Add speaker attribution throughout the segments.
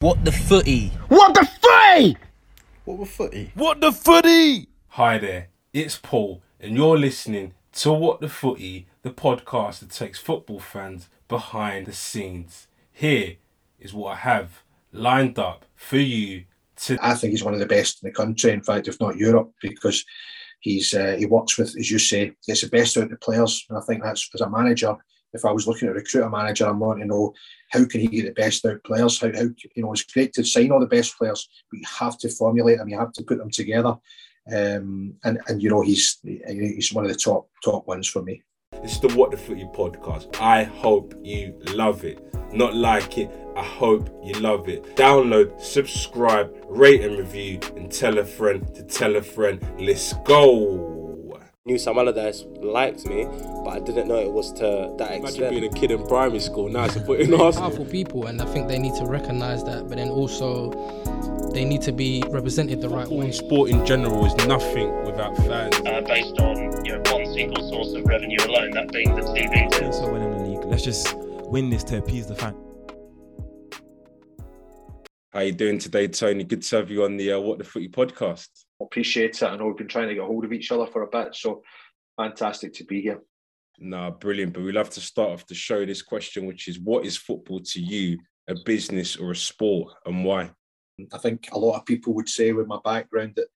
Speaker 1: What the footy?
Speaker 2: What the footy?
Speaker 3: What the footy?
Speaker 4: What the footy? Hi there, it's Paul, and you're listening to What the Footie, the podcast that takes football fans behind the scenes. Here is what I have lined up for you to.
Speaker 5: I think he's one of the best in the country, in fact, if not Europe, because he's uh, he works with, as you say, gets the best out of the players. And I think that's as a manager. If I was looking at a recruiter manager, I'm wanting to know how can he get the best out players. How, how you know it's great to sign all the best players, but you have to formulate them. You have to put them together. Um, and and you know he's he's one of the top top ones for me.
Speaker 4: This is the What the Footie podcast. I hope you love it. Not like it, I hope you love it. Download, subscribe, rate and review, and tell a friend to tell a friend. Let's go.
Speaker 6: Knew Sam Allardyce liked me, but I didn't know it was to that
Speaker 4: Imagine
Speaker 6: extent.
Speaker 4: being a kid in primary school now to put in Arsenal.
Speaker 7: powerful people, and I think they need to recognise that. But then also, they need to be represented the right
Speaker 4: Football
Speaker 7: way.
Speaker 4: and sport in general is nothing without fans.
Speaker 8: uh, based on you know one single source of revenue alone, that being the TV.
Speaker 9: doing so well in the league. Let's just win this to appease the fan.
Speaker 4: How you doing today, Tony? Good to have you on the uh, What the Footie podcast.
Speaker 5: Appreciate it. I know we've been trying to get hold of each other for a bit, so fantastic to be here.
Speaker 4: Nah, brilliant. But we love to start off the show this question, which is what is football to you, a business or a sport, and why?
Speaker 5: I think a lot of people would say with my background that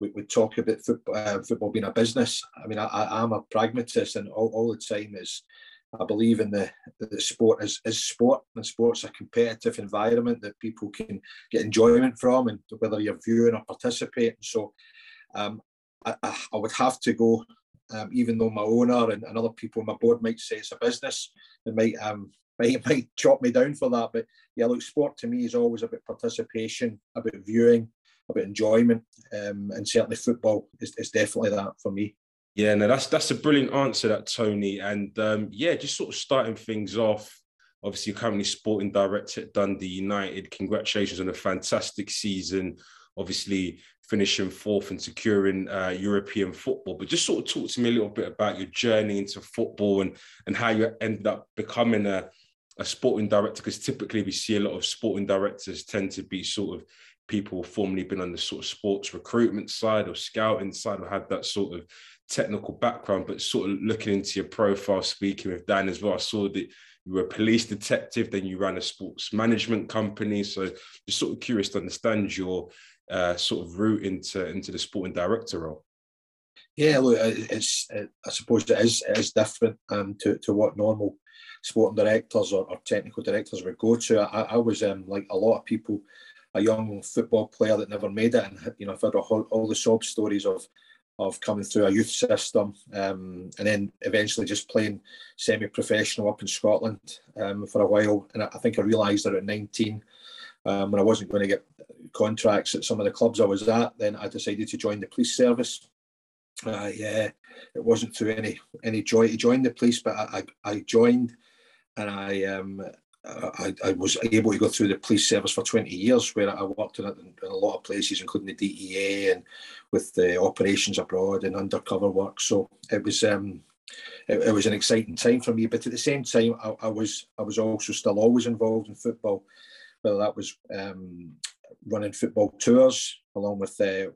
Speaker 5: we would talk about football, uh, football being a business. I mean, I, I, I'm a pragmatist, and all, all the time is I believe in the the sport is, is sport, and sport's a competitive environment that people can get enjoyment from, and whether you're viewing or participating. So, um, I, I would have to go. Um, even though my owner and, and other people on my board might say it's a business, they might um might might chop me down for that. But yeah, look, sport to me is always about participation, about viewing, about enjoyment, um, and certainly football is, is definitely that for me.
Speaker 4: Yeah, no, that's that's a brilliant answer, that Tony. And um, yeah, just sort of starting things off. Obviously, you're currently sporting director at Dundee United. Congratulations on a fantastic season. Obviously, finishing fourth and securing uh, European football. But just sort of talk to me a little bit about your journey into football and and how you ended up becoming a a sporting director. Because typically, we see a lot of sporting directors tend to be sort of people formerly been on the sort of sports recruitment side or scouting side or had that sort of technical background, but sort of looking into your profile, speaking with Dan as well, I saw that you were a police detective, then you ran a sports management company. So just sort of curious to understand your uh, sort of route into into the sporting director role.
Speaker 5: Yeah, look, it's it, I suppose it is it is different um, to to what normal sporting directors or, or technical directors would go to. I, I was um, like a lot of people, a young football player that never made it, and you know I've heard all, all the sob stories of of coming through a youth system um, and then eventually just playing semi-professional up in Scotland um, for a while. And I think I realised that at 19, um, when I wasn't going to get contracts at some of the clubs I was at, then I decided to join the police service. Uh, yeah, it wasn't through any any joy to join the police, but I, I, I joined and I um I, I was able to go through the police service for 20 years where I worked in, a- in a lot of places, including the DEA and with the operations abroad and undercover work. So it was um it, it was an exciting time for me. But at the same time, I, I was I was also still always involved in football, whether that was um, running football tours along with uh,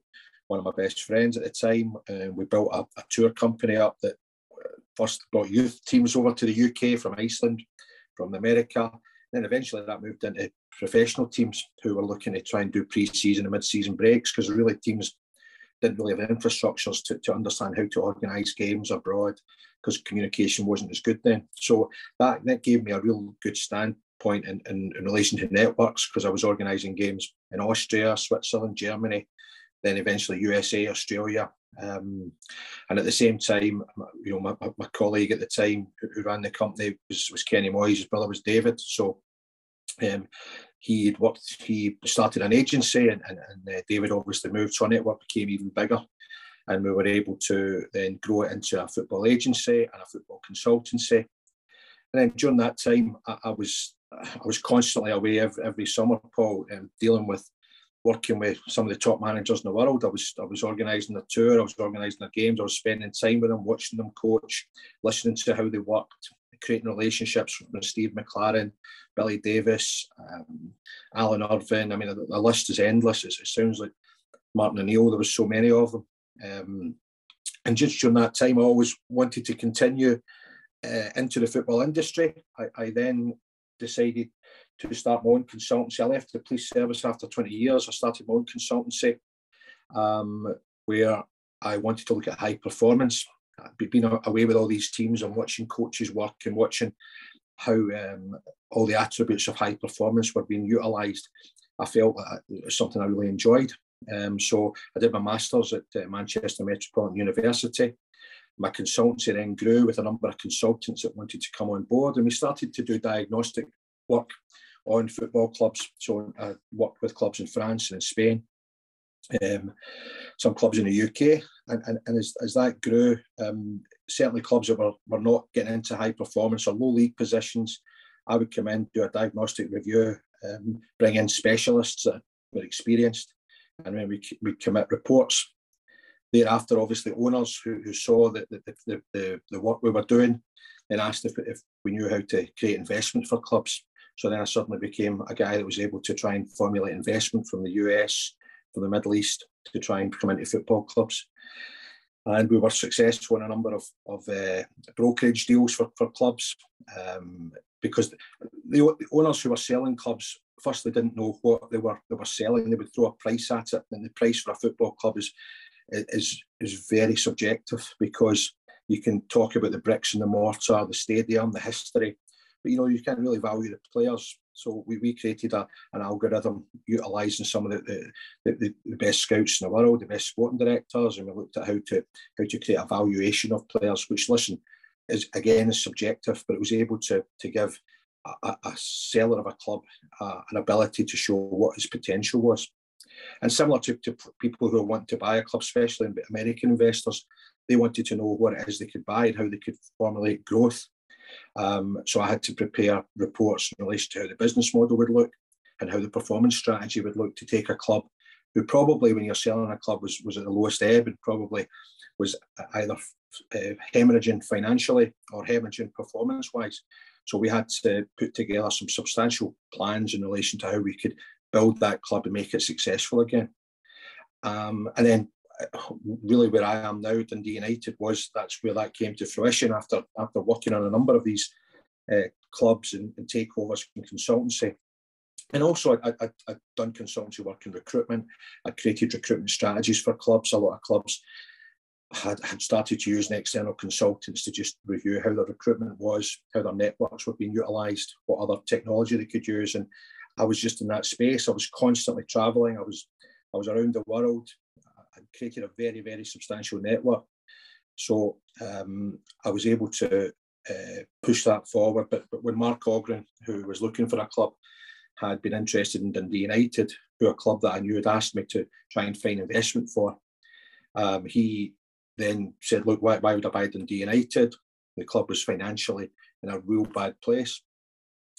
Speaker 5: one of my best friends at the time. And we built a, a tour company up that uh, first brought youth teams over to the UK from Iceland, from America. Then eventually that moved into professional teams who were looking to try and do pre-season and mid-season breaks because really teams didn't really have infrastructures to, to understand how to organise games abroad because communication wasn't as good then. So that, that gave me a real good standpoint in, in, in relation to networks because I was organising games in Austria, Switzerland, Germany, then eventually USA, Australia. Um, and at the same time, you know, my, my- colleague at the time who, ran the company was, was Kenny Moyes, his brother was David. So um, he had worked, he started an agency, and, and, and uh, David obviously moved, so our network became even bigger. And we were able to then grow it into a football agency and a football consultancy. And then during that time, I, I was I was constantly away every, every summer, Paul, um, dealing with working with some of the top managers in the world. I was I was organising a tour, I was organising their games, I was spending time with them, watching them coach, listening to how they worked, creating relationships with Steve McClaren, Billy Davies, um, Alan Irvine. I mean, the, the list is endless. It, it, sounds like Martin O'Neill. There was so many of them. Um, and just during that time, I always wanted to continue uh, into the football industry. I, I, then decided to start my own consultancy. I left the police service after 20 years. I started my own consultancy um, where I wanted to look at high performance. I've been away with all these teams and watching coaches work and watching how um, all the attributes of high performance were being utilised. I felt it was something I really enjoyed. Um, so I did my masters at uh, Manchester Metropolitan University. My consultancy then grew with a number of consultants that wanted to come on board, and we started to do diagnostic work on football clubs. So I worked with clubs in France and in Spain, um, some clubs in the UK, and, and, and as, as that grew, um, certainly clubs that were, were not getting into high performance or low league positions, I would come in, do a diagnostic review, um, bring in specialists that were experienced, and then we we commit reports. Thereafter, obviously, owners who, who saw the, the, the, the, work we were doing then asked if, if we knew how to create investment for clubs. So then I suddenly became a guy that was able to try and formulate investment from the US, from the Middle East, to try and come into football clubs. And we were successful in a number of, of uh, brokerage deals for, for clubs um, because the, the owners who were selling clubs first they didn't know what they were they were selling. They would throw a price at it, and the price for a football club is is is very subjective because you can talk about the bricks and the mortar, the stadium, the history, but you know you can't really value the players. So we, we created a, an algorithm utilising some of the the, the, the, best scouts in the world, the best sporting directors, and we looked at how to how to create a valuation of players. Which listen is again is subjective, but it was able to to give a, a seller of a club uh, an ability to show what his potential was. And similar to, to people who want to buy a club, especially American investors, they wanted to know what it is they could buy and how they could formulate growth. Um, so I had to prepare reports in relation to how the business model would look and how the performance strategy would look to take a club who probably, when you're selling a club, was, was at the lowest ebb and probably was either uh, hemorrhaging financially or hemorrhaging performance wise. So we had to put together some substantial plans in relation to how we could build that club and make it successful again. Um, and then really where I am now, Dundee United was that's where that came to fruition after after working on a number of these uh, clubs and, and, takeovers and consultancy. And also, I, I, I'd done consultancy work in recruitment. I created recruitment strategies for clubs. A lot of clubs had, had started to use external consultants to just review how their recruitment was, how their networks were being utilised, what other technology they could use. And I was just in that space. I was constantly travelling. I was I was around the world. Created a very very substantial network. So um, I was able to uh, push that forward. But, but when Mark Ogren, who was looking for a club, had been interested in Dundee United, who a club that I knew had asked me to try and find investment for, um, he then said, look, why, why would I buy Dundee United? The club was financially in a real bad place.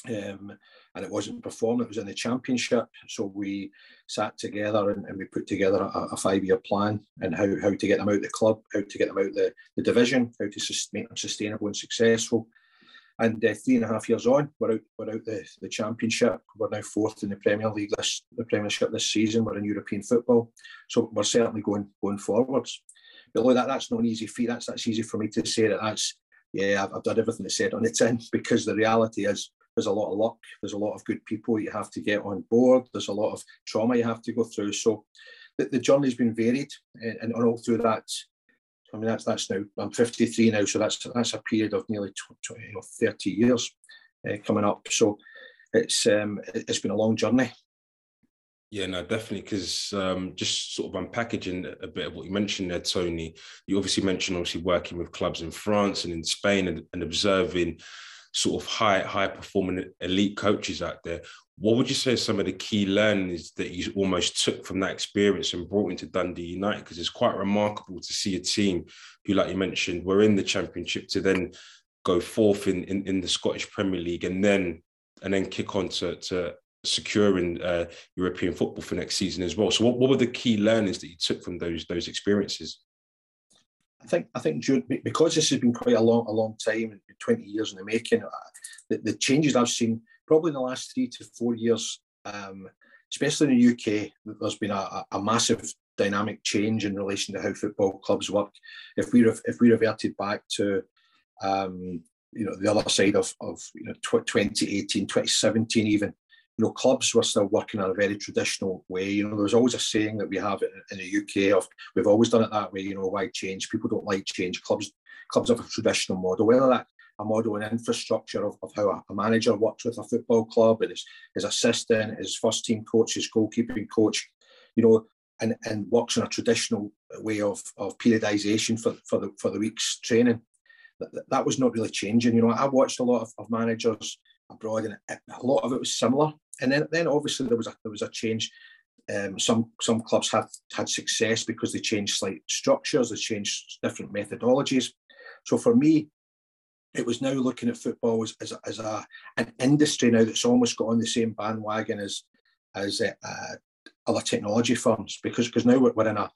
Speaker 5: Um, and it wasn't performed. it was in the championship. So we sat together and, and we put together a, a five year plan and how, how to get them out the club, how to get them out the, the division, how to make them sustainable and successful. And uh, three and a half years on, we're out, we're out the, the championship. We're now fourth in the Premier League this the Premiership this season. We're in European football, so we're certainly going going forwards. But look, that, that's not an easy feat. That's that's easy for me to say that that's yeah, I've, I've done everything that's said on the tin because the reality is there's a lot of luck. There's a lot of good people you have to get on board. There's a lot of trauma you have to go through. So the, the journey's been varied, and, and all through that. I mean, that's that's now. I'm 53 now, so that's that's a period of nearly 20, you know, 30 years uh, coming up. So it's um, it's been a long journey.
Speaker 4: Yeah, no, definitely. Because um, just sort of unpackaging a bit of what you mentioned there, Tony. You obviously mentioned obviously working with clubs in France and in Spain and, and observing sort of high high performing elite coaches out there. What would you say some of the key learnings that you almost took from that experience and brought into Dundee United? Because it's quite remarkable to see a team who, like you mentioned, were in the championship to then go forth in, in, in the Scottish Premier League and then and then kick on to, to securing uh, European football for next season as well. So, what, what were the key learnings that you took from those those experiences?
Speaker 5: I think I think because this has been quite a long a long time, twenty years in the making. Uh, the, the changes I've seen probably in the last three to four years, um, especially in the UK, there's been a, a, massive dynamic change in relation to how football clubs work. If we if we reverted back to um, you know the other side of, of you know 2018 2017 even you know clubs were still working in a very traditional way. You know there's always a saying that we have in the uk of we've always done it that way you know why change? People don't like change. Clubs clubs have a traditional model. Whether that a model and infrastructure of, of how a, manager works with a football club and his, his assistant his first team coach his goalkeeping coach you know and, and works in a traditional way of, of periodization for, for the for the week's training. That, that was not really changing. You know, I watched a lot of, of managers abroad, and a lot of it was similar. And then, then obviously there was a there was a change. Um, some some clubs had had success because they changed slight structures, they changed different methodologies. So for me, it was now looking at football as, as, a, as a an industry now that's almost got on the same bandwagon as as uh, uh, other technology firms because because now we're, we're in a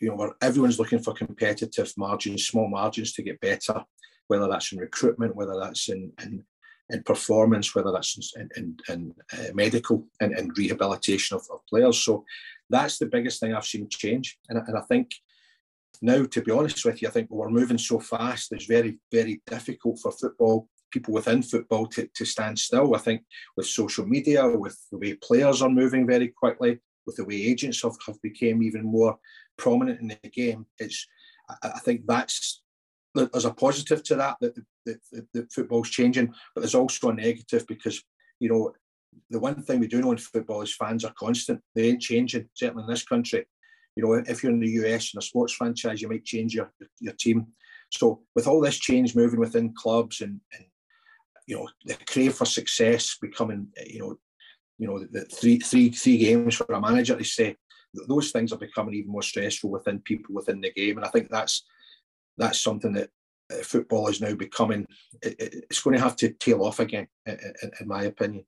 Speaker 5: you know where everyone's looking for competitive margins, small margins to get better whether that's in recruitment, whether that's in, in, in performance, whether that's in, in, in uh, medical and, and rehabilitation of, of, players. So that's the biggest thing I've seen change. And, and I think now, to be honest with you, I think we're moving so fast, it's very, very difficult for football people within football to, to stand still. I think with social media, with the way players are moving very quickly, with the way agents have, have become even more prominent in the game, it's I think that's there's a positive to that that, that, that, that football's changing, but there's also a negative because you know the one thing we do know in football is fans are constant. They ain't changing. Certainly in this country, you know, if you're in the US in a sports franchise, you might change your your team. So with all this change moving within clubs and, and you know the crave for success becoming you know you know the three three three games for a manager to say those things are becoming even more stressful within people within the game and i think that's that's something that uh, football is now becoming. It, it's going to have to tail off again, in, in my opinion.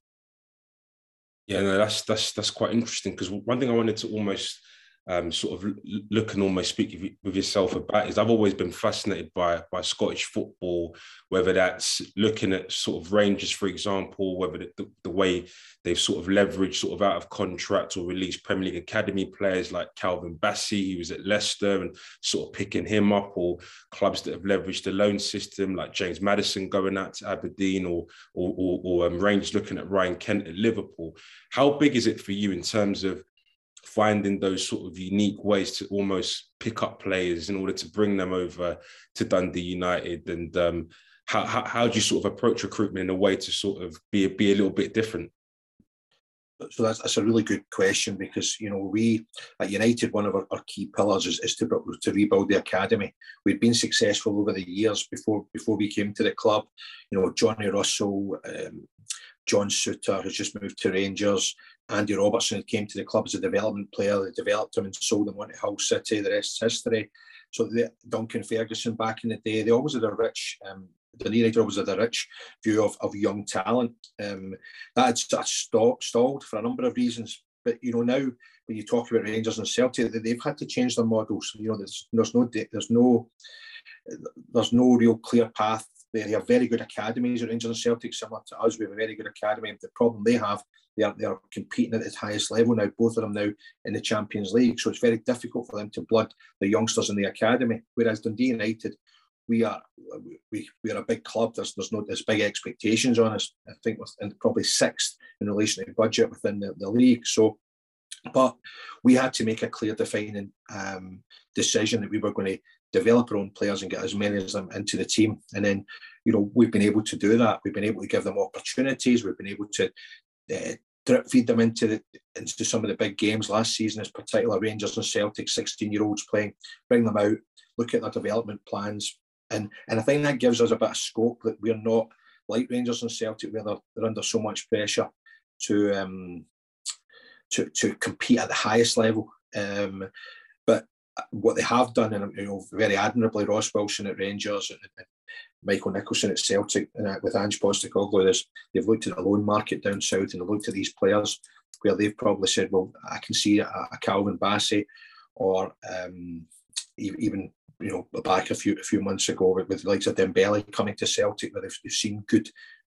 Speaker 4: Yeah, no, that's that's that's quite interesting because one thing I wanted to almost um, sort of look and almost speak with yourself about is I've always been fascinated by by Scottish football, whether that's looking at sort of Rangers, for example, whether the, the, way they've sort of leveraged sort of out of contract or released Premier League academy players like Calvin Bassey, who was at Leicester, and sort of picking him up, or clubs that have leveraged the loan system like James Maddison going out to Aberdeen, or or, or, or um, Rangers looking at Ryan Kent at Liverpool. How big is it for you in terms of finding those sort of unique ways to almost pick up players in order to bring them over to Dundee United? And um, how, how, how do you sort of approach recruitment in a way to sort of be, be a little bit different?
Speaker 5: So that's, that's a really good question because you know we at United one of our, our key pillars is, is to to rebuild the academy. We've been successful over the years before before we came to the club. You know Johnny Russell, um, John Souttar has just moved to Rangers. Andy Robertson came to the club as a development player. They developed him and sold him on to Hull City. The rest is history. So the, Duncan Ferguson back in the day, they always had a rich, um, the United always had a rich view of, of young talent. Um, that had stalled, stalled for a number of reasons. But you know now when you talk about Rangers and Celtic, they've had to change their models. You know there's there's no there's no there's no real clear path they have very good academies at Rangers and Celtic, similar to us. We have a very good academy. The problem they have, they are, they are competing at the highest level now, both of them now in the Champions League. So it's very difficult for them to blood the youngsters in the academy. Whereas Dundee United, we are we, we are a big club. There's there's no there's big expectations on us. I think we're probably sixth in relation to budget within the, the league. So, but we had to make a clear defining um, decision that we were going to develop our own players and get as many as them into the team. And then, you know, we've been able to do that. We've been able to give them opportunities. We've been able to uh, drip feed them into the, into some of the big games last season, as particular Rangers and Celtic, 16 year olds playing, bring them out, look at their development plans. And, and I think that gives us a bit of scope that we're not like Rangers and Celtic, where they're, they're under so much pressure to um, to to compete at the highest level. Um, what they have done, and you know, very admirably, Ross Wilson at Rangers and, Michael Nicholson at Celtic, and uh, with Ange Postecoglou, is they've looked at the loan market down south and they've looked at these players where they've probably said, well, I can see a, a Calvin Bassey or um, even you know, back a few a few months ago with, with the likes of Dembele coming to Celtic, where they've, they've seen good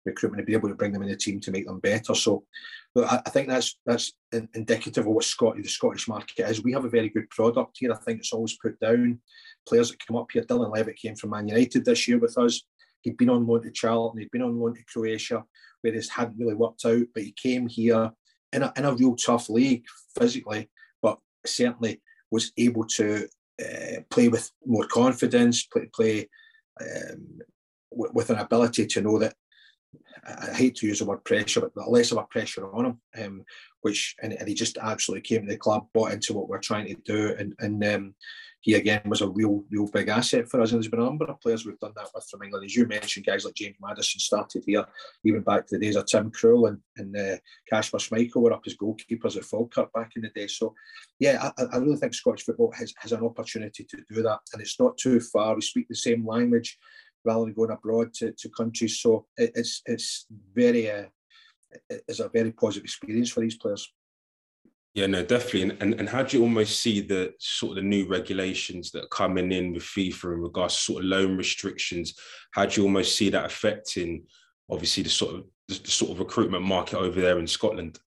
Speaker 5: recruitment to be able to bring them in the team to make them better. So, I, I think that's that's indicative of what Scott, the Scottish market is. We have a very good product here. I think it's always put down. Players that come up here. Dylan Levitt came from Man United this year with us. He'd been on loan to Charlton. He'd been on loan to Croatia, where this hadn't really worked out. But he came here in a, in a real tough league physically, but certainly was able to uh, play with more confidence, play, play um, w- with an ability to know that I hate to use the word pressure, but less of a pressure on him, um, which and, and, he just absolutely came to the club, bought into what we're trying to do, and and um, he again was a real, real big asset for us. And there's been a number of players we've done that with from England. As you mentioned, guys like James Maddison started here, even back to the days of Tim Krul and, and uh, Schmeichel were up as goalkeepers at Falkirk back in the day. So, yeah, I, I really think Scottish football has, has an opportunity to do that. And it's not too far. We speak the same language rather than going abroad to, to countries. So it, it's it's very uh, it's a very positive experience for these players.
Speaker 4: Yeah, no, definitely. And, and, and how do you almost see the sort of the new regulations that are coming in with FIFA in regards to sort of loan restrictions? How do you almost see that affecting obviously the sort of the, the sort of recruitment market over there in Scotland?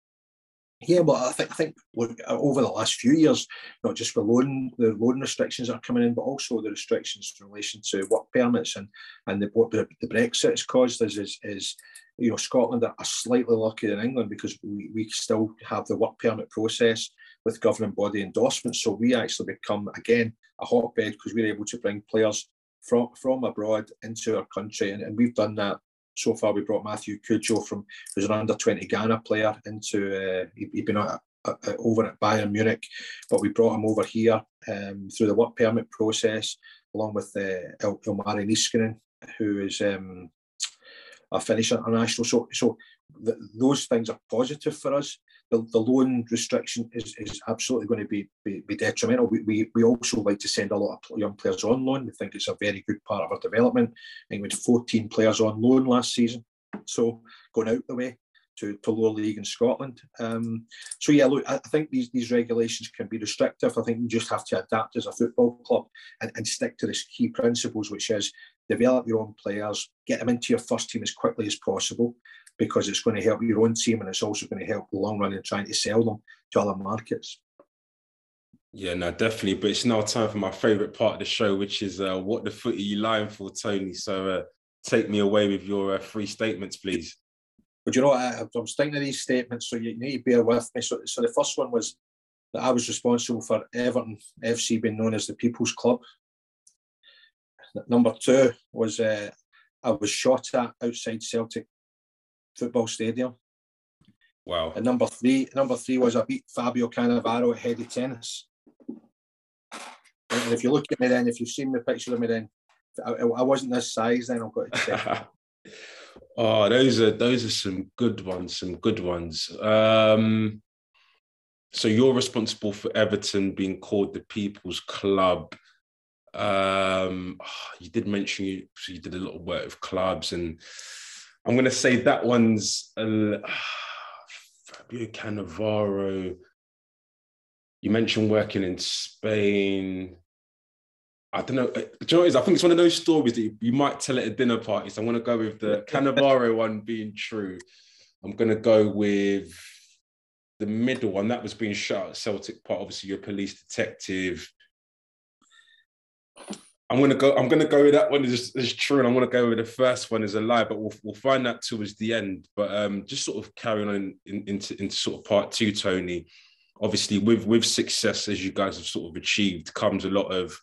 Speaker 5: Yeah, well, I think I think uh, over the last few years, not just the loan the loan restrictions are coming in, but also the restrictions in relation to work permits and and the, what the, the Brexit has caused is, is is you know Scotland are slightly luckier than England because we, we still have the work permit process with governing body endorsement, so we actually become again a hotbed because we're able to bring players from from abroad into our country, and, and we've done that so far we brought Matthew Cudjoe from who's an under 20 Ghana player into uh, he, had been at, at, over at Bayern Munich, but we brought him over here um, through the work permit process along with uh, Il- Ilmari Niskanen, who is um, a Finnish international. So, so th- those things are positive for us the, the loan restriction is, is absolutely going to be, be, be detrimental. We, we, we also like to send a lot of young players on loan. We think it's a very good part of our development. I think we had 14 players on loan last season. So going out the way to, to lower league in Scotland. Um, so yeah, look, I think these, these regulations can be restrictive. I think you just have to adapt as a football club and, and stick to the key principles, which is develop your own players, get them into your first team as quickly as possible, because it's going to help your own team and it's also going to help the long run in trying to sell them to other markets.
Speaker 4: Yeah, no, definitely. But it's now time for my favourite part of the show, which is uh, what the foot are you lying for, Tony? So uh, take me away with your uh, three statements, please.
Speaker 5: But you know, I, I'm thinking of these statements, so you need to bear with me. So, so the first one was that I was responsible for Everton FC being known as the People's Club. Number two was uh, I was shot at outside Celtic football stadium.
Speaker 4: Wow.
Speaker 5: And number three, number three was I beat Fabio Cannavaro at heady tennis. And if you look at me then, if you've seen the picture of me then, I, I wasn't this size then. I've got to say.
Speaker 4: oh, those are those are some good ones. Some good ones. Um, so you're responsible for Everton being called the People's Club. Um, you did mention you, so you did a lot of work with clubs and I'm going to say that one's uh, Fabio Cannavaro. You mentioned working in Spain. I don't know. Uh, do you know what is? I think it's one of those stories that you, you might tell at a dinner party. So I'm going to go with the Cannavaro one being true. I'm going to go with the middle one. That was being shot at Celtic Park. Obviously, you're a police detective. I'm gonna go. I'm gonna go with that one is as true, and I'm gonna go with the first one as a lie. But we'll we'll find that towards the end. But um, just sort of carrying on in, in, into into sort of part two, Tony. Obviously, with with success as you guys have sort of achieved, comes a lot of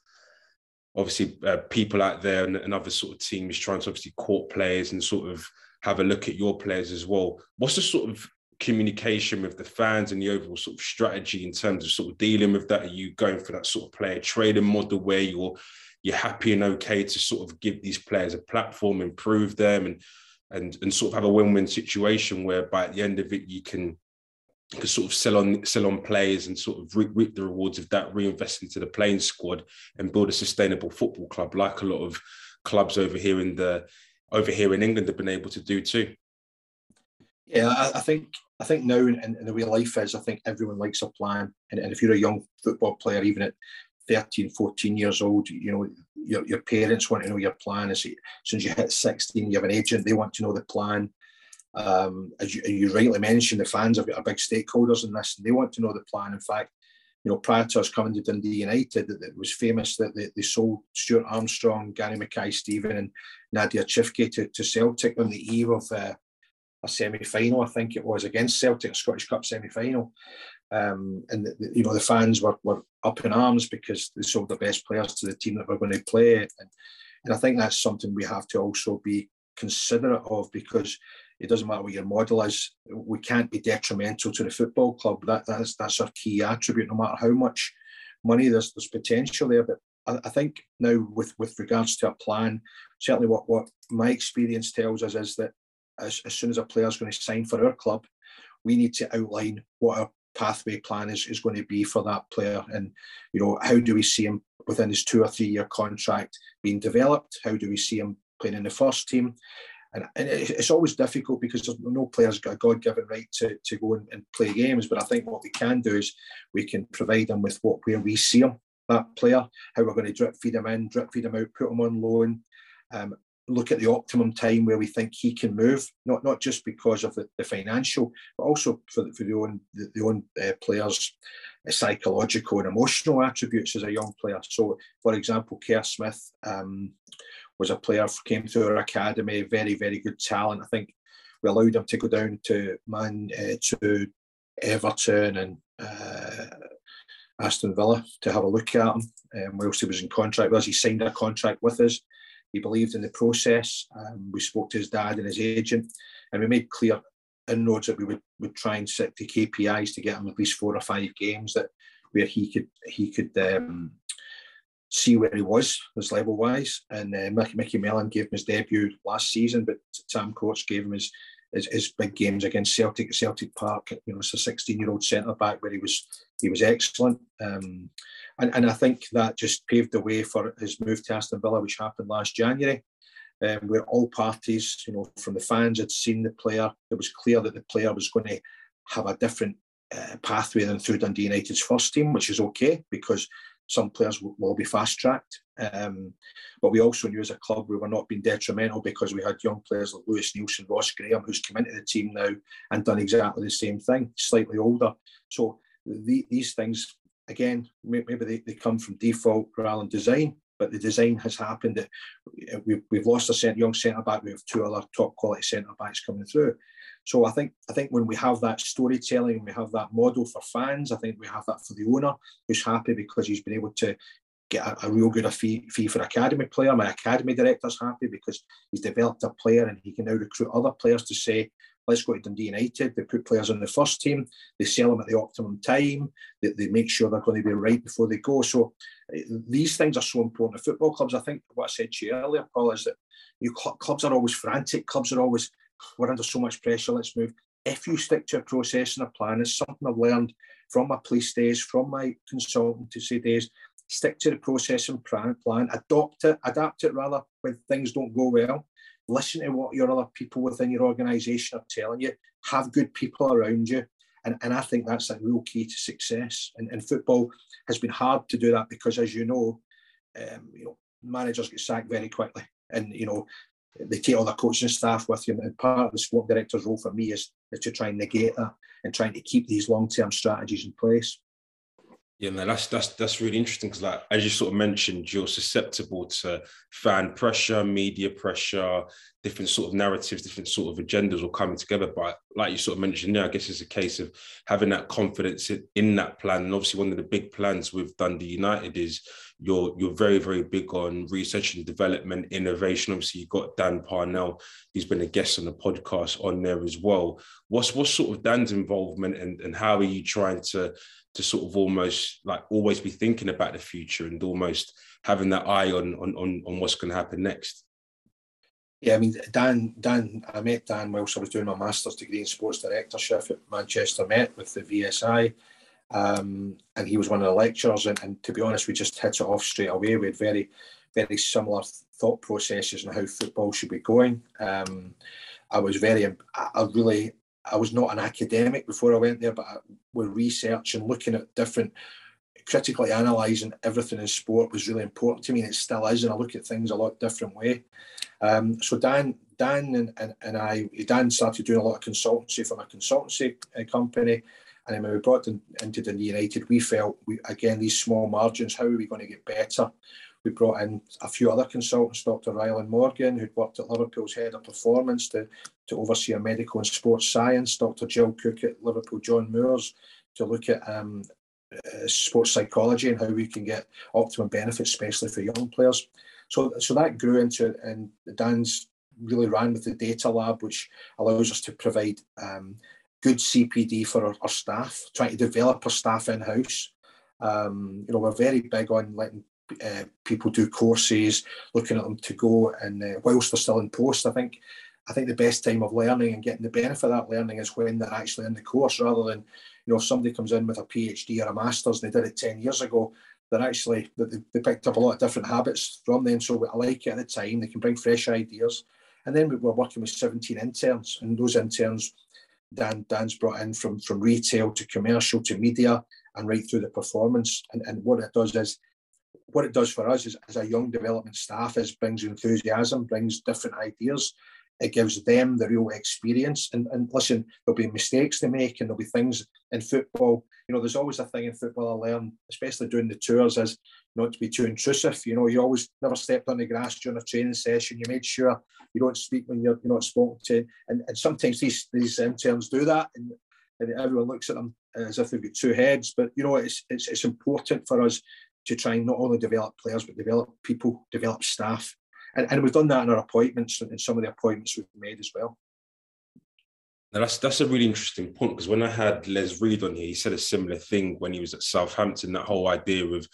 Speaker 4: obviously uh, people out there and, and other sort of teams trying to obviously court players and sort of have a look at your players as well. What's the sort of communication with the fans and the overall sort of strategy in terms of sort of dealing with that? Are you going for that sort of player trading model where you're you're happy and okay to sort of give these players a platform, improve them, and and and sort of have a win-win situation whereby at the end of it you can can sort of sell on sell on players and sort of reap, reap the rewards of that, reinvest into the playing squad, and build a sustainable football club like a lot of clubs over here in the over here in England have been able to do too.
Speaker 5: Yeah, I, I think I think now in, in, the way life is, I think everyone likes a plan, and, and if you're a young football player, even at 13, 14 years old, you know, your, your parents want to know your plan. As, soon as you hit 16, you have an agent, they want to know the plan. Um, as you, you rightly mentioned, the fans have got a big stakeholders in this, and they want to know the plan. In fact, you know, prior to us coming to Dundee United, it was famous that they, they sold Stuart Armstrong, Gary Mackay-Steven, and Nadir Ciftci to, to Celtic on the eve of uh, a semi-final, I think it was against Celtic, Scottish Cup semi-final. Um, and the, you know the fans were, were up in arms because they sold the best players to the team that were going to play. And, and I think that's something we have to also be considerate of because it doesn't matter what your model is. We can't be detrimental to the football club. That that's that's our key attribute. No matter how much money there's there's potential there, but I, I think now with with regards to a plan, certainly what what my experience tells us is that as, as soon as a player is going to sign for our club, we need to outline what our pathway plan is, is going to be for that player. And you know how do we see him within his two or three year contract being developed? How do we see him playing in the first team? And, and it's always difficult because no player's got a god-given right to, to go and, and, play games. But i think what we can do is we can provide them with what where we see him that player how we're going to drip feed him in drip feed him out put him on loan. Um, look at the optimum time where we think he can move, not not just because of the, the financial, but also for the, for the own the, the own uh, players' uh, psychological and emotional attributes as a young player. So, for example, Kerr Smith um, was a player came through our academy, very very good talent. I think we allowed him to go down to Man uh, to Everton and. Uh, Aston Villa to have a look at him um, whilst he was in contract with us. He signed a contract with us he believed in the process. Um, we spoke to his dad and his agent, and we made clear inroads that we would, would try and set the KPIs to get him at least four or five games that where he could he could um, see where he was his level wise. And uh, Mickey, Micky Mellon gave him his debut last season, but Tam Courts gave him his, his, his big games against Celtic at Celtic Park. You know, it's a 16 year old centre back where he was he was excellent. Um, and, and I think that just paved the way for his move to Aston Villa, which happened last January. Um, where all parties, you know, from the fans had seen the player. It was clear that the player was going to have a different uh, pathway than through Dundee United's first team, which is okay because some players will, will be fast tracked. Um, but we also knew as a club we were not being detrimental because we had young players like Lewis Neilson, Ross Graham, who's come into the team now and done exactly the same thing, slightly older. So the, these things again, maybe they, they come from default rather than design, but the design has happened that we've, we've lost a young centre back. We have two other top quality centre backs coming through. So I think I think when we have that storytelling, we have that model for fans. I think we have that for the owner who's happy because he's been able to get a, a real good fee, fee for academy player. My academy director's happy because he's developed a player and he can now recruit other players to say, let's go to Dundee United. They put players on the first team. They sell them at the optimum time. They, they make sure they're going to be right before they go. So uh, these things are so important to football clubs. I think what I said to you earlier, Paul, is that you clubs are always frantic. Clubs are always we're under so much pressure. Let's move. If you stick to a process and a plan, it's something I've learned from my police days, from my consultancy days. Stick to the process and plan, plan, adopt it, adapt it rather when things don't go well listen to what your other people within your organisation are telling you, have good people around you. And, and I think that's a real key to success. And, and football has been hard to do that because, as you know, um, you know, managers get sacked very quickly. And, you know, they take all the coaching staff with you. And part of the sport director's role for me is, is to try and negate that and trying to keep these long-term strategies in place.
Speaker 4: Yeah, man, that's that's that's really interesting because, like as you sort of mentioned, you're susceptible to fan pressure, media pressure, different sort of narratives, different sort of agendas all coming together. But like you sort of mentioned, yeah, I guess it's a case of having that confidence in, in that plan. And obviously, one of the big plans with Dundee United is you're you're very very big on research and development, innovation. Obviously, you've got Dan Parnell, he's been a guest on the podcast on there as well. What's what's sort of Dan's involvement and and how are you trying to to sort of almost like always be thinking about the future and almost having that eye on on on, on what's going to happen next.
Speaker 5: Yeah, I mean Dan Dan I met Dan whilst I was doing my master's degree in sports directorship at Manchester Met with the VSI. Um, and he was one of the lecturers and, and, to be honest we just hit it off straight away we had very very similar thought processes on how football should be going um, I was very I really I was not an academic before I went there, but with research and looking at different critically analysing everything in sport was really important to me, and it still is. And I look at things a lot different way. Um, so Dan, Dan and, and, and I, Dan started doing a lot of consultancy for my consultancy uh, company. And then when we brought them into the United, we felt, we, again, these small margins, how are we going to get better? We brought in a few other consultants, Dr. Ryland Morgan, who'd worked at Liverpool's head of performance to, to oversee our medical and sports science, Dr. Jill Cook at Liverpool, John Moores, to look at um, uh, sports psychology and how we can get optimum benefits, especially for young players. So, so that grew into and Dan's really ran with the data lab, which allows us to provide um, good CPD for our, our, staff, trying to develop our staff in house. Um, you know, we're very big on letting uh, people do courses, looking at them to go, and uh, whilst they're still in post, I think. I think the best time of learning and getting the benefit of that learning is when they're actually in the course, rather than you know somebody comes in with a PhD or a master's and they did it ten years ago, they're actually they, they picked up a lot of different habits from them. So I like it at the time. They can bring fresh ideas. And then we were working with 17 interns, and those interns Dan Dan's brought in from from retail to commercial to media and right through the performance. And, and what it does is what it does for us is as a young development staff is brings enthusiasm, brings different ideas. It gives them the real experience. And, and listen, there'll be mistakes they make and there'll be things in football. You know, there's always a thing in football I learn, especially doing the tours, is not to be too intrusive. You know, you always never stepped on the grass during a training session. You made sure you don't speak when you're, you're not spoken to. And, and sometimes these these interns do that, and, and everyone looks at them as if they've got two heads. But you know, it's, it's it's important for us to try and not only develop players but develop people, develop staff, and, and we've done that in our appointments and some of the appointments we've made as well.
Speaker 4: Now that's that's a really interesting point because when I had Les Reed on here, he said a similar thing when he was at Southampton. That whole idea of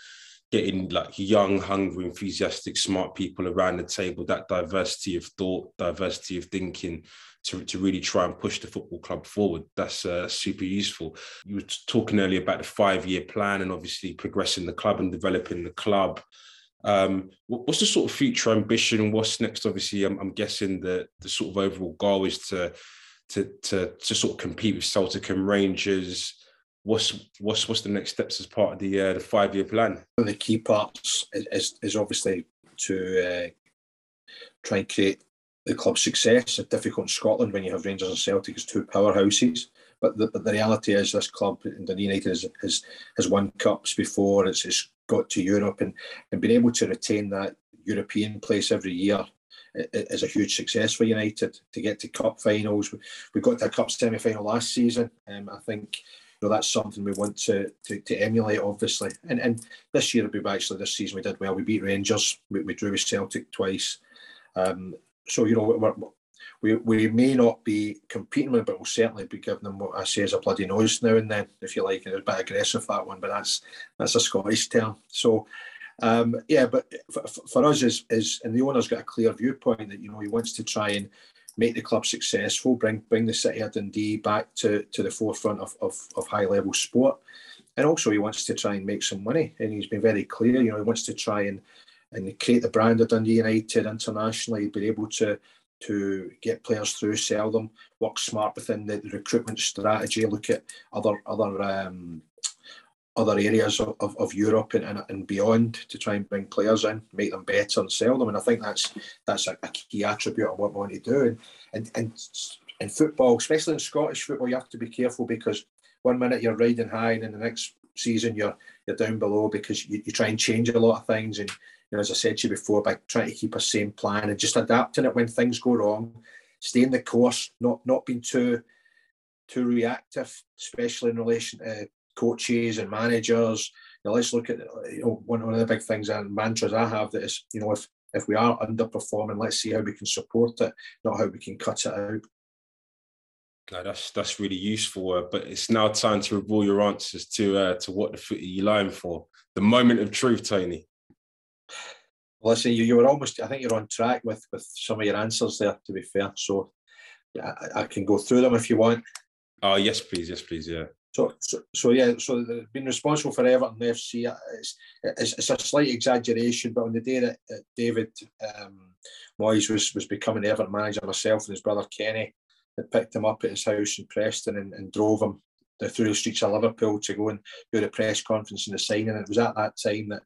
Speaker 4: getting like young, hungry, enthusiastic, smart people around the table, that diversity of thought, diversity of thinking to, to really try and push the football club forward. That's uh, super useful. You were talking earlier about the five year plan and obviously progressing the club and developing the club. Um, what's the sort of future ambition what's next? Obviously, I'm, I'm guessing that the sort of overall goal is to, to, to, to sort of compete with Celtic and Rangers what's what's what's the next steps as part of the uh, the five year plan?
Speaker 5: One of the key parts is, is, obviously to uh, try and create the club's success. It's difficult in Scotland when you have Rangers and Celtic as two powerhouses. But the, but the reality is, this club, the United, has, has, has won cups before. It's, it's got to Europe and, and being able to retain that European place every year is a huge success for United to get to cup finals. We got to a cup semi final last season. Um, I think you know, that's something we want to, to, to emulate, obviously. And and this year, we've actually this season we did well. We beat Rangers. We, we drew with Celtic twice. Um, so you know, we we may not be competing with, but we'll certainly be giving them what I say is a bloody nose now and then, if you like. And it's a bit aggressive that one, but that's that's a Scottish term. So. Um, yeah, but for, for us, is is and the owner's got a clear viewpoint that you know he wants to try and make the club successful, bring bring the city of Dundee back to, to the forefront of, of, of high level sport. And also he wants to try and make some money. And he's been very clear, you know, he wants to try and and create the brand of Dundee United internationally, be able to to get players through, sell them, work smart within the, the recruitment strategy, look at other other um, other areas of, of, of Europe and, and, and, beyond to try and bring players in, make them better and sell them. And I think that's that's a, a key attribute of what we want to do. And, and, and in football, especially in Scottish football, you have to be careful because one minute you're riding high and in the next season you're you're down below because you, you try and change a lot of things. And you know, as I said to you before, by trying to keep a same plan and just adapting it when things go wrong, staying the course, not not being too too reactive, especially in relation to coaches and managers. You know, let's look at you know, one, of the big things and mantras I have that is, you know, if if we are underperforming, let's see how we can support it, not how we can cut it out.
Speaker 4: No, that's that's really useful. Uh, but it's now time to reveal your answers to uh, to what the foot are you lying for? The moment of truth, Tony.
Speaker 5: Listen, you, you were almost. I think you're on track with with some of your answers there. To be fair, so I, I can go through them if you want.
Speaker 4: Oh yes, please, yes, please, yeah.
Speaker 5: So, so, so yeah, so been responsible for Everton FC. It's, it's, it's, a slight exaggeration, but on the day that David um, Moyes was, was becoming Everton manager, myself and his brother Kenny had picked him up at his house in Preston and, and drove him the through the streets of Liverpool to go and do the press conference and the signing. And it was at that time that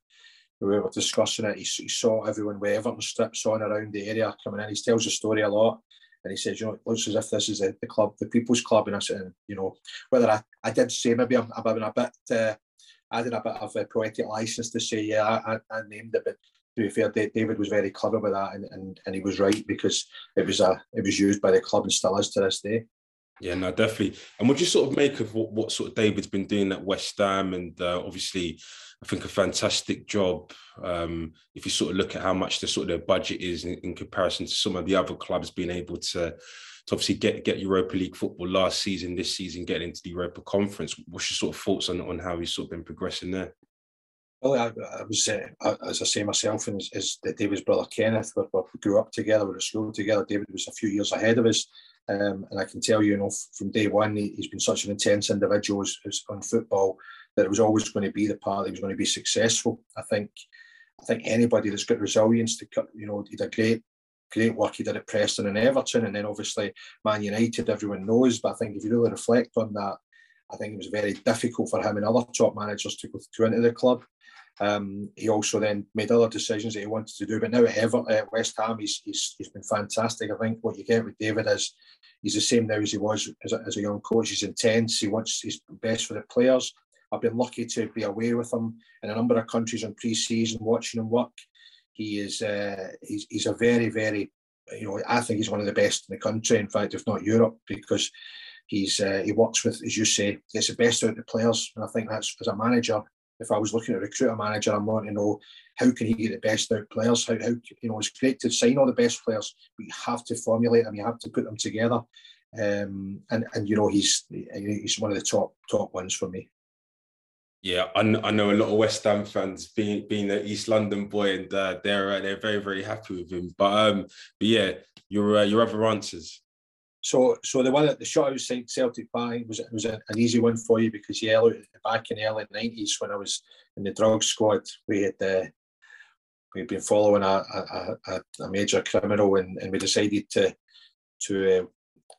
Speaker 5: we were discussing it. He, he saw everyone with Everton strips on around the area coming in. He tells the story a lot. And he says, you know, it looks as if this is the, the club, the people's club. And I said, you know, whether I, I did say maybe I'm, I'm a bit, uh, added a bit of a poetic license to say, yeah, I, I named it, but to be fair, David was very clever with that, and, and, and he was right because it was a it was used by the club and still is to this day.
Speaker 4: Yeah, no, definitely. And what do you sort of make of what, what sort of David's been doing at West Ham? And uh, obviously, I think a fantastic job. Um, if you sort of look at how much the sort of their budget is in, in, comparison to some of the other clubs being able to, to obviously get get Europa League football last season, this season, getting into the Europa Conference. What's your sort of thoughts on on how he's sort of been progressing there?
Speaker 5: Well, I, I was, uh, as I say myself, and as, David's brother Kenneth, we, we grew up together, we were at school together. David was a few years ahead of us. Um, and I can tell you, you know, from day one, he, has been such an intense individual on football that it was always going to be the part he was going to be successful. I think, I think anybody that's got resilience to, cut, you know, he did a great, great work he did at Preston and Everton, and then obviously Man United, everyone knows. But I think if you really reflect on that, I think it was very difficult for him and other top managers to go, to into the club. Um, he also then made other decisions that he wanted to do. But now at Everton, at West Ham, he's, he's, he's been fantastic. I think what you get with David is he's the same now as he was as a, as a young coach. He's intense. He wants his best for the players. I've been lucky to be away with him in a number of countries in pre-season, watching him work. He is uh, he's, he's a very very you know I think he's one of the best in the country. In fact, if not Europe, because he's uh, he works with as you say gets the best out of the players, and I think that's as a manager if I was looking to recruit a manager, I'm wanting to know how can he get the best out of players? How, how you know it's great to sign all the best players, but you have to formulate them, you have to put them together. Um, and and you know he's he's one of the top top ones for me.
Speaker 4: Yeah, I, I know a lot of West Ham fans being being an East London boy, and uh, they're uh, they're very very happy with him. But um, but yeah, your uh, your other answers.
Speaker 5: So, so the one at the shot outside Celtic Park was was an easy one for you because yeah, back in the early nineties when I was in the drug squad, we had uh, we'd been following a, a, a major criminal and, and we decided to to uh,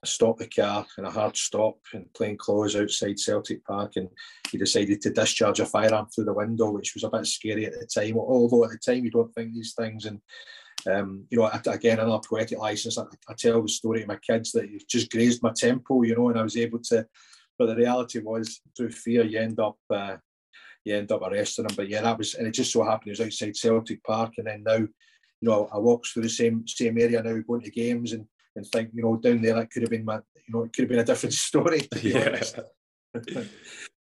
Speaker 5: stop the car in a hard stop in plain clothes outside Celtic Park and he decided to discharge a firearm through the window, which was a bit scary at the time. Although at the time you don't think these things and um, you know, again, another poetic license. I, I, tell the story to my kids that it just grazed my temple, you know, and I was able to. But the reality was, through fear, you end up uh, you end up arresting him. But yeah, that was, and it just so happened it was outside Celtic Park, and then now, you know, I walk through the same same area now, going to games, and and think, you know, down there that could have been my, you know, it could have been a different story. Yeah.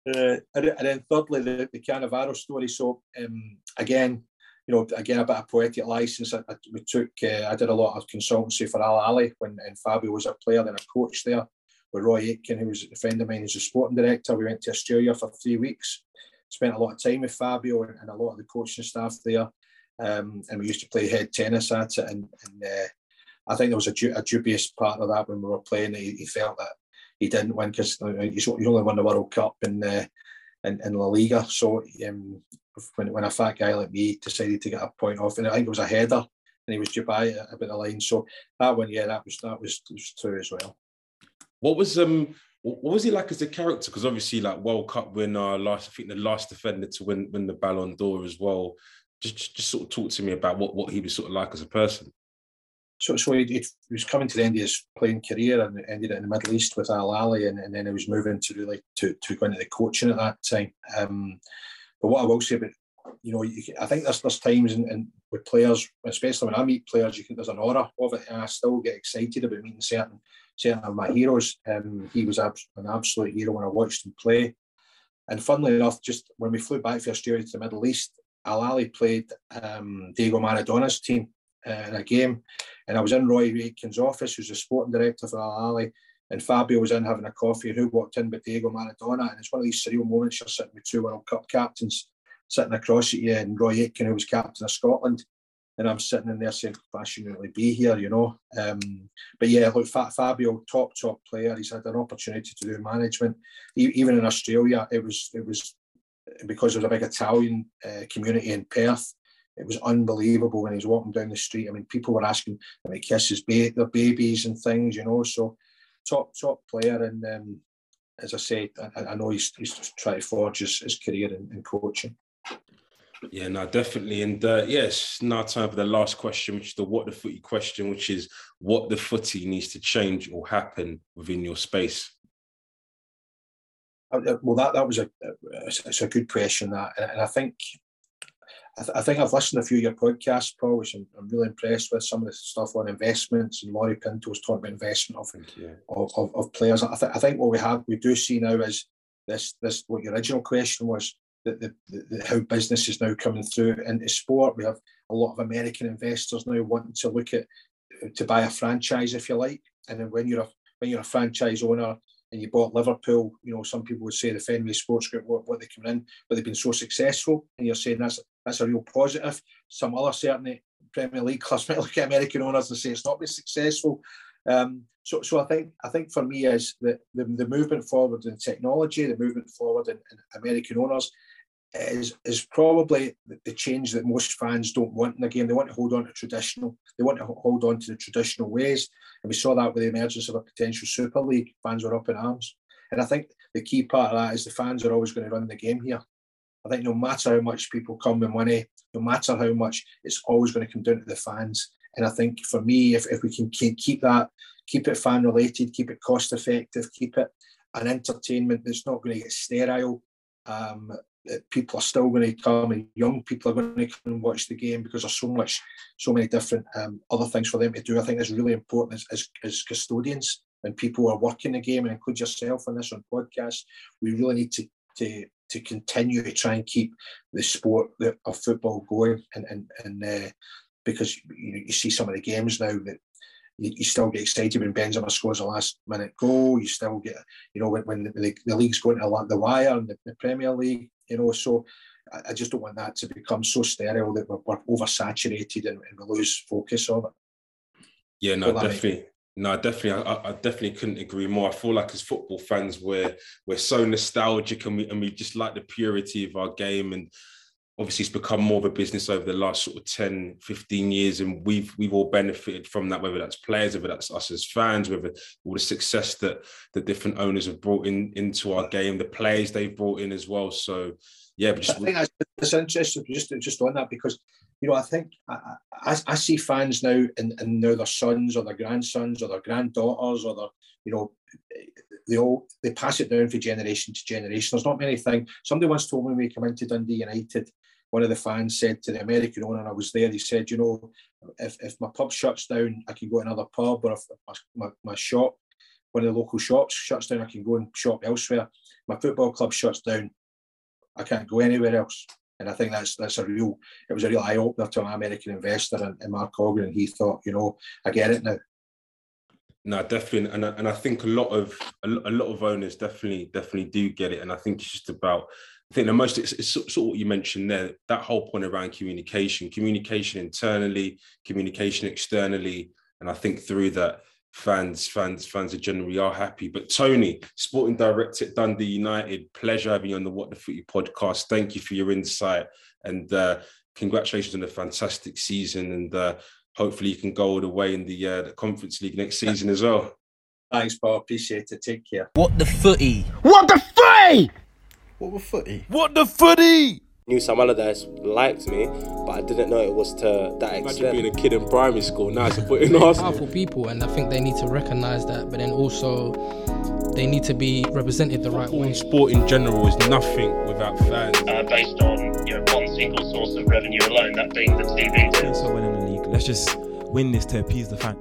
Speaker 5: Uh, and, and, then thirdly, the, the Cannavaro story. So um, again, you know, again, a bit of poetic license. I, I we took, uh, I did a lot of consultancy for Al Ahli when and Fabio was a player, then a coach there with Roy Aitken, who was a friend of mine, who's a sporting director. We went to Australia for three weeks, spent a lot of time with Fabio and, and a lot of the coaching staff there. Um, and we used to play head tennis at it. And, and uh, I think there was a, du- a, dubious part of that when we were playing. He, he felt that he didn't win because he's, only won the World Cup in, uh, in, in La Liga. So um, when, when a fat guy like me decided to get a point off, and I think it was a header, and he was Dubai about the line. So that one, yeah, that was that was, was true as well.
Speaker 4: What was um what was he like as a character? Because obviously, like World Cup winner, last I think the last defender to win win the Ballon d'Or as well. Just just sort of talk to me about what what he was sort of like as a person.
Speaker 5: So, so he, he was coming to the end of his playing career and ended it in the Middle East with Al Ahli, and, and then he was moving to really to, to go into the coaching at that time. Um, but what I will say about, you know, you, I think there's there's times in, in, with players, especially when I meet players, you can there's an aura of it, and I still get excited about meeting certain certain of my heroes. Um, he was an absolute hero when I watched him play. And funnily enough, just when we flew back from Australia to the Middle East, Al Ahli played um, Diego Maradona's team uh, in a game, and I was in Roy Aitken's office, who's the sporting director for Al Ahli, and Fabio was in having a coffee, and who walked in with Diego Maradona. And it's one of these surreal moments you're sitting with two World Cup captains sitting across at you, and Roy Aitken, who was captain of Scotland. And I'm sitting in there saying, I shouldn't really be here, you know. Um, but yeah, look, Fabio, top, top player. He's had an opportunity to do management. Even in Australia, it was, it was because there was a big Italian uh, community in Perth. It was unbelievable when he was walking down the street. I mean, people were asking him to kiss his ba- their babies and things, you know. So top top player and um, as I said, I, I know he's, he's trying to forge his, his career in, in coaching.
Speaker 4: Yeah, no, definitely. And uh, yes, now time for the last question, which is the what the footie question, which is what the footie needs to change or happen within your space.
Speaker 5: Uh, uh, well, that that was a it's a good question that, and I think I, th- I, think I've listened to a few of your podcasts, Paul, which I'm, I'm, really impressed with some of the stuff on investments. And Laurie Pinto was talking about investment of, of, of, of, players. I, th- I think what we have, we do see now is this, this what your original question was, that the, the, the, how business is now coming through into sport. We have a lot of American investors now wanting to look at to buy a franchise, if you like. And then when you're a when you're a franchise owner and you bought Liverpool, you know some people would say the Fenway Sports Group what, what they come in, but they've been so successful, and you're saying that's that's a real positive. Some other certainly Premier League clubs might look at American owners and say it's not been successful. Um, so, so I think I think for me is that the, the movement forward in technology, the movement forward in, in American owners, is is probably the change that most fans don't want in the game. They want to hold on to traditional. They want to hold on to the traditional ways, and we saw that with the emergence of a potential Super League. Fans were up in arms, and I think the key part of that is the fans are always going to run the game here. I think no matter how much people come with money, no matter how much, it's always going to come down to the fans. And I think for me, if, if we can keep, that, keep it fan related, keep it cost effective, keep it an entertainment that's not going to get sterile, um, people are still going to come and young people are going to come and watch the game because there's so much, so many different um, other things for them to do. I think it's really important as, as, as custodians and people who are working the game and include yourself on this on podcast. We really need to, to to continue to try and keep the sport of football going and and, and uh, because you, you see some of the games now that you, you, still get excited when Benzema scores a last minute goal. You still get, you know, when, when the, the, league's going to the wire and the, the Premier League, you know. So I, I, just don't want that to become so sterile that we're, we're oversaturated and, and, we lose focus of it.
Speaker 4: Yeah, no, definitely. No, definitely. I, I, definitely couldn't agree more. I feel like as football fans, we're we're so nostalgic and we and we just like the purity of our game. And obviously, it's become more of a business over the last sort of 10, 15 years, and we've we've all benefited from that. Whether that's players, whether that's us as fans, whether all the success that the different owners have brought in into our game, the players they've brought in as well. So yeah, but just
Speaker 5: I think that's, that's interesting just just on that because you know I think I, I, I see fans now and, and now their sons or their grandsons or their granddaughters or their you know they all they pass it down from generation to generation. There's not many things. Somebody once told me when we came into Dundee United, one of the fans said to the American owner, and I was there, he said, you know, if, if my pub shuts down, I can go to another pub, or if my, my, my shop, one of the local shops shuts down, I can go and shop elsewhere. My football club shuts down, I can't go anywhere else. And I think that's that's a real it was a real eye opener to my American investor and, and Mark Ogren. And he thought, you know, I get it now.
Speaker 4: No, definitely, and and I think a lot of a lot of owners definitely definitely do get it, and I think it's just about. I think the most it's, it's sort of what you mentioned there. That whole point around communication, communication internally, communication externally, and I think through that fans, fans, fans are generally are happy. But Tony, sporting director at Dundee United, pleasure having you on the What the Footie podcast. Thank you for your insight and uh, congratulations on a fantastic season. And uh, hopefully you can go all the way in the, uh, the Conference League next season as well.
Speaker 5: Thanks, Paul. Appreciate it. Take care.
Speaker 1: What the footie?
Speaker 2: What the footie?
Speaker 1: What the footie?
Speaker 2: What the footie?
Speaker 6: knew Sam Allardyce liked me, but I didn't know it was to that
Speaker 4: Imagine
Speaker 6: extent.
Speaker 4: being a kid in primary school now it's a foot in Arsenal.
Speaker 7: Powerful people, and I think they need to recognise that. But then also, they need to be represented the right way.
Speaker 4: Sport in general is nothing without fans.
Speaker 8: Uh, based on you know one single source of revenue alone, that being the TV.
Speaker 9: So well in the league. Let's just win this to appease the fan.